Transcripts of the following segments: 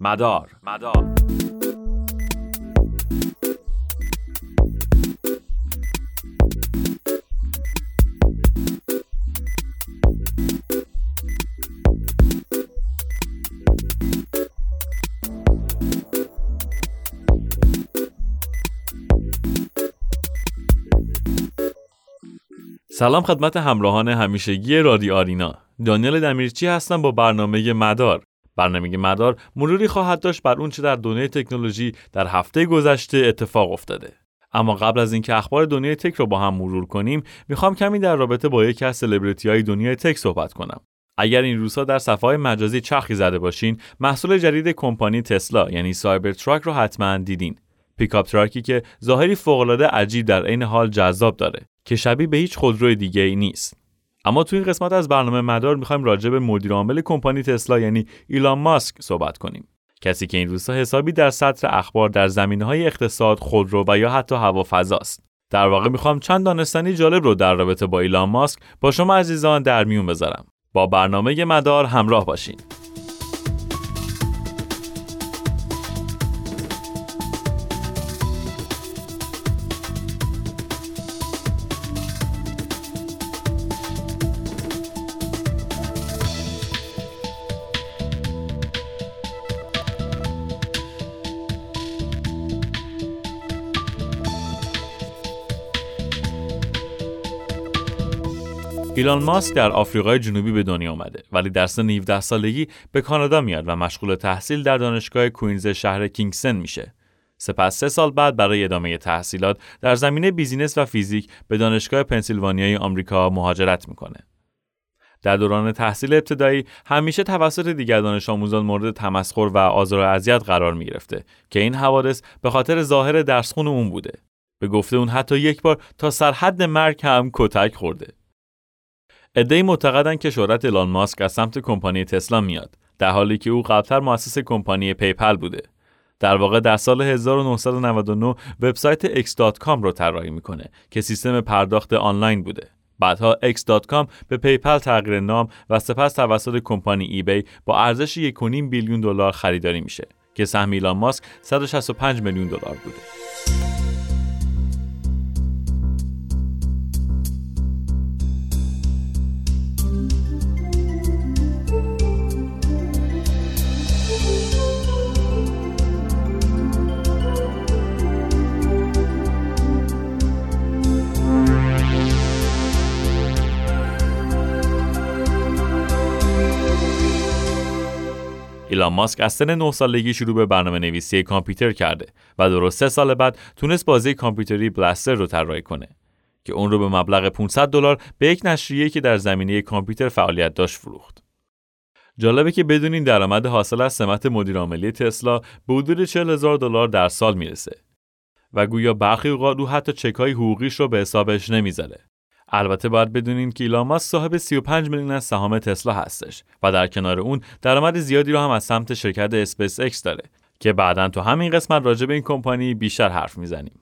مدار. مدار. سلام خدمت همراهان همیشگی رادی آرینا. دانیل دمیرچی هستم با برنامه مدار. برنامه مدار مروری خواهد داشت بر اون چه در دنیای تکنولوژی در هفته گذشته اتفاق افتاده. اما قبل از اینکه اخبار دنیای tech رو با هم مرور کنیم می‌خوام کمی در رابطه با یکی از سلبریتی های دنیای tech صحبت کنم. اگر این روزها در صفحه مجازی چرخی زده باشین محصول جدید کمپانی تسلا یعنی Cybertruck رو حتما دیدین. pickup truck ی که ظاهری فوقالعاده عجیب در عین حال جذاب داره که شبیه به هیچ خودروی دیگه ای نیست. اما تو این قسمت از برنامه مدار می‌خوایم راجع به مدیر عامل کمپانی تسلا یعنی ایلان ماسک صحبت کنیم. کسی که این روزها حسابی در سطر اخبار در زمینه های اقتصاد خودرو و یا حتی هوافضاست. در واقع می‌خوام چند دانستنی جالب رو در رابطه با ایلان ماسک با شما عزیزان در میون بذارم. با برنامه مدار همراه باشین. ایلان ماسک در آفریقای جنوبی به دنیا آمده ولی در سن 17 سالگی به کانادا میاد و مشغول تحصیل در دانشگاه کوینز شهر کینگستون میشه. سپس سه سال بعد برای ادامه تحصیلات در زمینه business و فیزیک به دانشگاه پنسیلوانیای آمریکا مهاجرت می‌کنه. در دوران تحصیل ابتدایی همیشه توسط دیگر دانش آموزان مورد تمسخر و آزار و اذیت قرار می گرفته که این حوادث به خاطر ظاهر درسخون اون بوده. به گفته اون حتی یک بار تا سرحد مرگ هم کتک خورده. عده‌ای معتقدن که شهرت ایلان ماسک از سمت کمپانی تسلا میاد در حالی که او قبلتر مؤسس کمپانی PayPal بوده. در واقع در سال 1999 وبسایت x.com رو طراحی می‌کنه که سیستم پرداخت آنلاین بوده. بعدها x.com به PayPal تغییر نام و سپس توسط کمپانی eBay با ارزش 1.5 billion دلار خریداری میشه که سهم ایلان ماسک 165 میلیون دلار بوده. ایلان ماسک از سن 9 سالگی شروع به برنامه نویسی کامپیوتر کرده و درست سه سال بعد تونست بازی کامپیوتری Blastar رو طراحی کنه که اون رو به مبلغ 500 دلار به یک نشریه که در زمینه کامپیوتر فعالیت داشت فروخت. جالبه که بدونین درآمد حاصل از سمت مدیرعاملی تسلا به حدود 40 هزار دلار در سال می‌رسه و گویا برخی اوقات او حتی چکای حقوقیش رو به حسابش نمی‌ذاره. البته باید بدونین که ایلان ماسک صاحب 35 میلیون از سهام تسلا هستش و در کنار اون درآمد زیادی رو هم از سمت شرکت اسپیس اکس داره که بعدا تو همین قسمت راجع به این کمپانی بیشتر حرف می‌زنیم.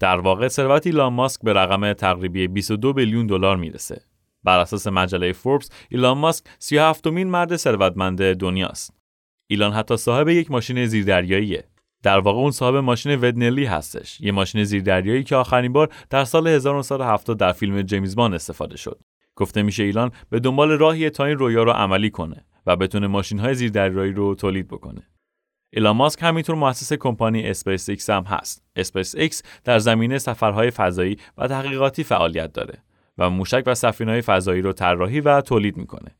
در واقع ثروت ایلان ماسک به رقم تقریبی 22 بیلیون دلار می‌رسه. بر اساس مجله فوربس ایلان ماسک 37 مین مرد ثروتمند دنیاست. ایلان حتی صاحب یک ماشین زیردریاییه در واقع اون صاحب ماشین ودنلی هستش. یه ماشین زیردریایی که آخرین بار در سال 1970 در فیلم جیمز بان استفاده شد. گفته میشه ایلان به دنبال راهی تا این رویا رو عملی کنه و بتونه ماشین های زیردریایی رو تولید بکنه. ایلان ماسک همینطور مؤسس کمپانی اسپیس ایکس هم هست. اسپیس ایکس در زمینه سفرهای فضایی و تحقیقاتی فعالیت داره و موشک و سفینه‌های فضایی رو طراحی و تولید می‌کنه.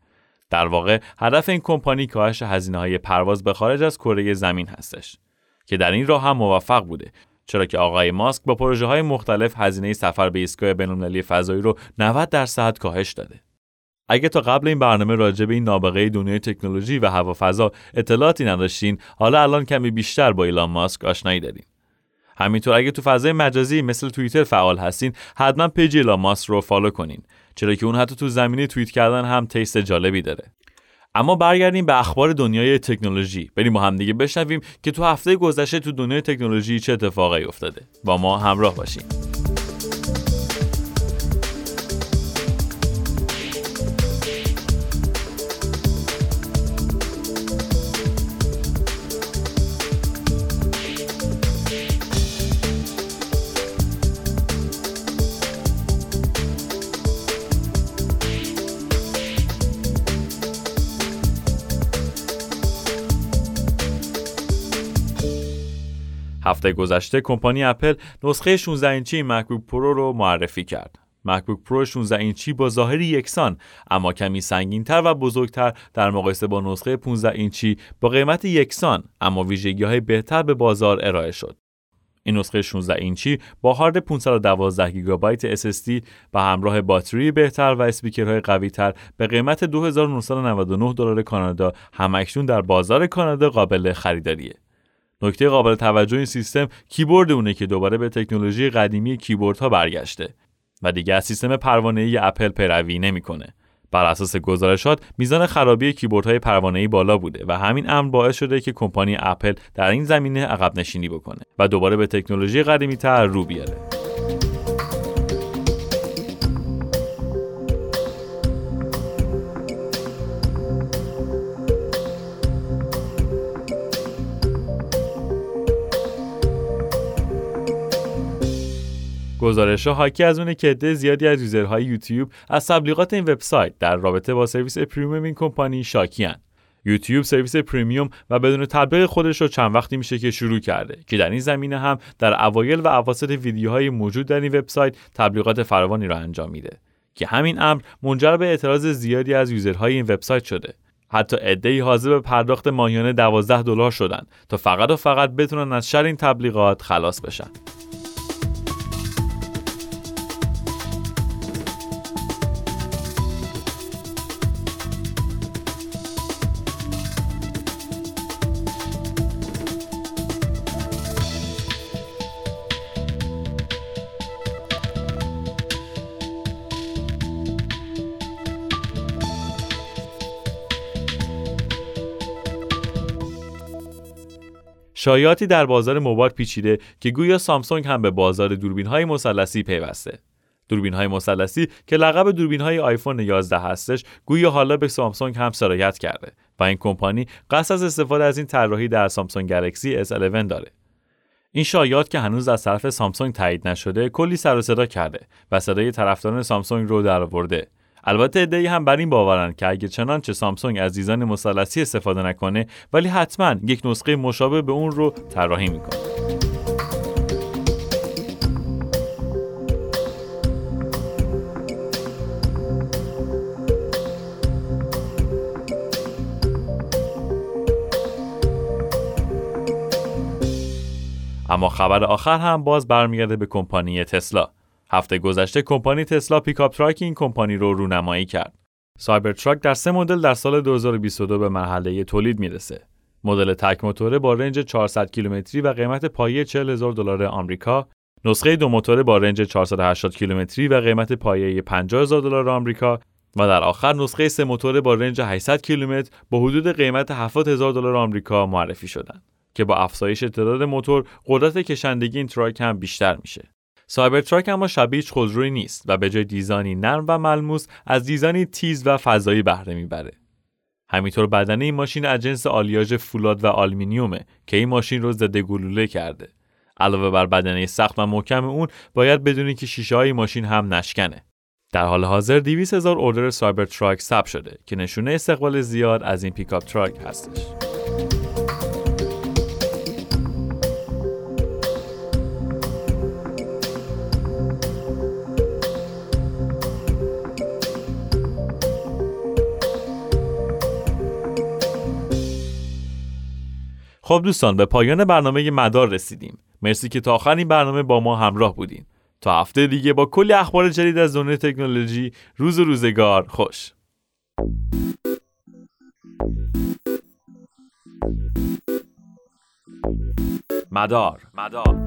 در واقع هدف این کمپانی کاهش هزینه های پرواز به خارج از کره زمین هستش. که در این راه هم موفق بوده. چرا که آقای ماسک با پروژه های مختلف هزینه سفر به ایستگاه بین‌المللی فضایی رو 90 درصد کاهش داده. اگه تا قبل این برنامه راجع به این نابغه دنیای تکنولوژی و هوافضا اطلاعاتی نداشتین حالا الان کمی بیشتر با ایلان ماسک آشنایی دارین. همینطور اگه تو فضای مجازی مثل توییتر فعال هستین حتما page ایلان ماسک رو follow کنین. چرا که اون حتی تو زمینه توییت کردن هم taste جالبی داره. اما برگردیم به اخبار دنیای تکنولوژی. بریم با هم دیگه بشنویم که تو هفته گذشته تو دنیای تکنولوژی چه اتفاقی افتاده. با ما همراه باشیم هفته گذشته کمپانی اپل نسخه 16 اینچی مکبوک پرو رو معرفی کرد. مکبوک پرو 16 اینچی با ظاهری یکسان اما کمی سنگینتر و بزرگتر در مقایسه با نسخه 15 اینچی با قیمت یکسان اما ویژگی های بهتر به بازار ارائه شد. این نسخه 16 اینچی با هارد 512 گیگابایت SSD به همراه باتری بهتر و اسپیکرهای قویتر به قیمت 2999 دلار کانادا همکنون در بازار کانادا قابل خریداریه. نکته قابل توجه این سیستم کیبورد اونه که دوباره به تکنولوژی قدیمی کیبوردها برگشته و دیگه از سیستم پروانه‌ای اپل پیروی نمی‌کنه. بر اساس گزارشات میزان خرابی کیبوردهای پروانه‌ای بالا بوده و همین امر باعث شده که کمپانی اپل در این زمینه عقب نشینی بکنه و دوباره به تکنولوژی قدیمی تر رو بیاره. گزارش ها حاکی از اونه که عده زیادی از user های یوتیوب از تبلیغات این وبسایت در رابطه با سرویس premium این کمپانی شاکیان. یوتیوب سرویس premium و بدون تبلیغ خودش رو چند وقتی میشه که شروع کرده که در این زمینه هم در اوایل و اواسط ویدیوهای موجود در این وبسایت تبلیغات فراوانی را انجام میده که همین امر منجر به اعتراض زیادی از user های این وبسایت شده حتی عده‌ای حاضر به پرداخت ماهیانه 12 دلار شدن تا فقط و فقط بتونن از شر این تبلیغات خلاص بشن شایعاتی در بازار موبایل پیچیده که گویا سامسونگ هم به بازار دوربین های مثلثی پیوسته. دوربین های مثلثی که لقب دوربین های آیفون 11 هستش گویا حالا به سامسونگ هم سرایت کرده و این کمپانی قصد از استفاده از این طراحی در سامسونگ گلکسی S11 داره. این شایعات که هنوز از طرف سامسونگ تایید نشده کلی سر و صدا کرده و صدای طرفداران سامسونگ رو درآورده. البته ادعی هم بر این باورن که اگه چنانچه سامسونگ از دیزاین مثلثی استفاده نکنه ولی حتما یک نسخه مشابه به اون رو طراحی می‌کنه. اما خبر آخر هم باز برمیگرده به کمپانی تسلا. هفته گذشته کمپانی تسلا pickup truck این کمپانی رو رونمایی کرد. سایبر تراک در سه مدل در سال 2022 به مرحله تولید می‌رسه. مدل تک موتوره با range 400 کیلومتری و قیمت پایه 40 هزار دلار آمریکا، نسخه دو موتوره با range 480 کیلومتری و قیمت پایه 50 هزار دلار آمریکا و در آخر نسخه سه موتوره با range 800 کیلومتر با حدود قیمت 70 هزار دلار آمریکا معرفی شدند که با افزایش تعداد موتور قدرت کشندگی این truck هم بیشتر میشه. سایبر تراک اما شبیه هیچ خودرویی نیست و به جای design ی نرم و ملموس از design ی تیز و فضایی بهره می‌بره. همینطور بدنه این ماشین از جنس آلیاژ فولاد و آلومینیومه که این ماشین رو ضد گلوله کرده. علاوه بر بدنه سخت و محکم اون باید بدونی که شیشه های ماشین هم نشکنه. در حال حاضر 200 هزار order سایبر تراک ثبت شده که نشونه استقبال زیاد از این pickup truck هستش. خب دوستان به پایان برنامه مدار رسیدیم. مرسی که تا آخر این برنامه با ما همراه بودین. تا هفته دیگه با کلی اخبار جدید از دنیای تکنولوژی روز روزگار خوش. مدار مدار.